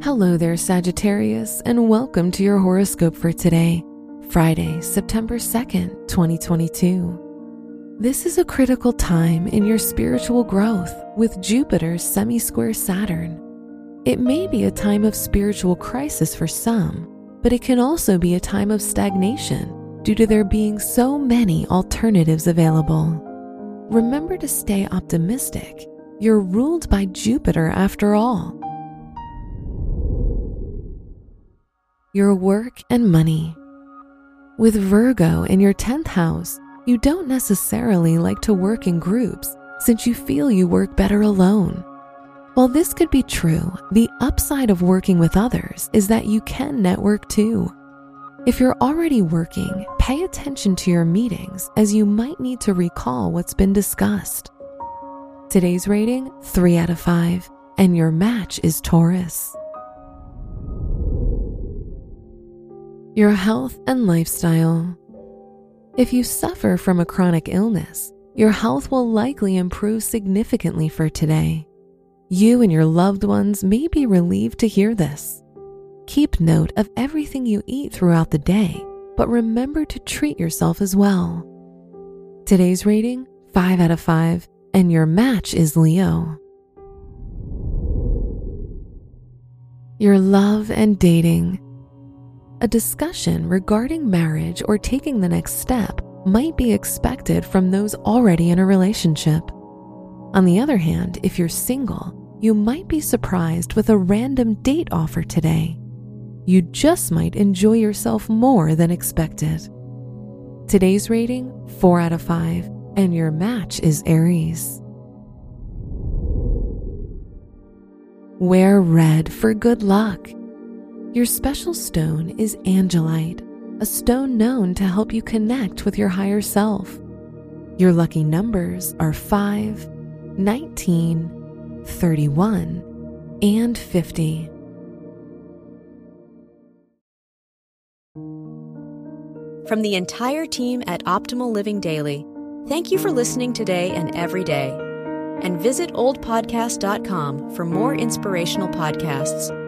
Hello there, Sagittarius, and welcome to your horoscope for today, Friday, September 2nd, 2022. This is a critical time in your spiritual growth with Jupiter's semi square Saturn. It may be a time of spiritual crisis for some, but it can also be a time of stagnation due to there being so many alternatives available. Remember to stay optimistic. You're ruled by Jupiter after all. Your work and money. With Virgo in your 10th house, you don't necessarily like to work in groups since you feel you work better alone. While this could be true, the upside of working with others is that you can network too. If you're already working, pay attention to your meetings as you might need to recall what's been discussed. Today's rating 3 out of 5, and your match is Taurus. Your health and lifestyle. If you suffer from a chronic illness, your health will likely improve significantly for today. You and your loved ones may be relieved to hear this. Keep note of everything you eat throughout the day, but remember to treat yourself as well. Today's rating 5 out of 5, and your match is Leo. Your love and dating. A discussion regarding marriage or taking the next step might be expected from those already in a relationship. On the other hand, if you're single, you might be surprised with a random date offer today. You just might enjoy yourself more than expected. Today's rating 4 out of 5, and your match is Aries. Wear red for good luck. Your special stone is Angelite, a stone known to help you connect with your higher self. Your lucky numbers are 5, 19, 31, and 50. From the entire team at Optimal Living Daily, thank you for listening today and every day. And visit oldpodcast.com for more inspirational podcasts.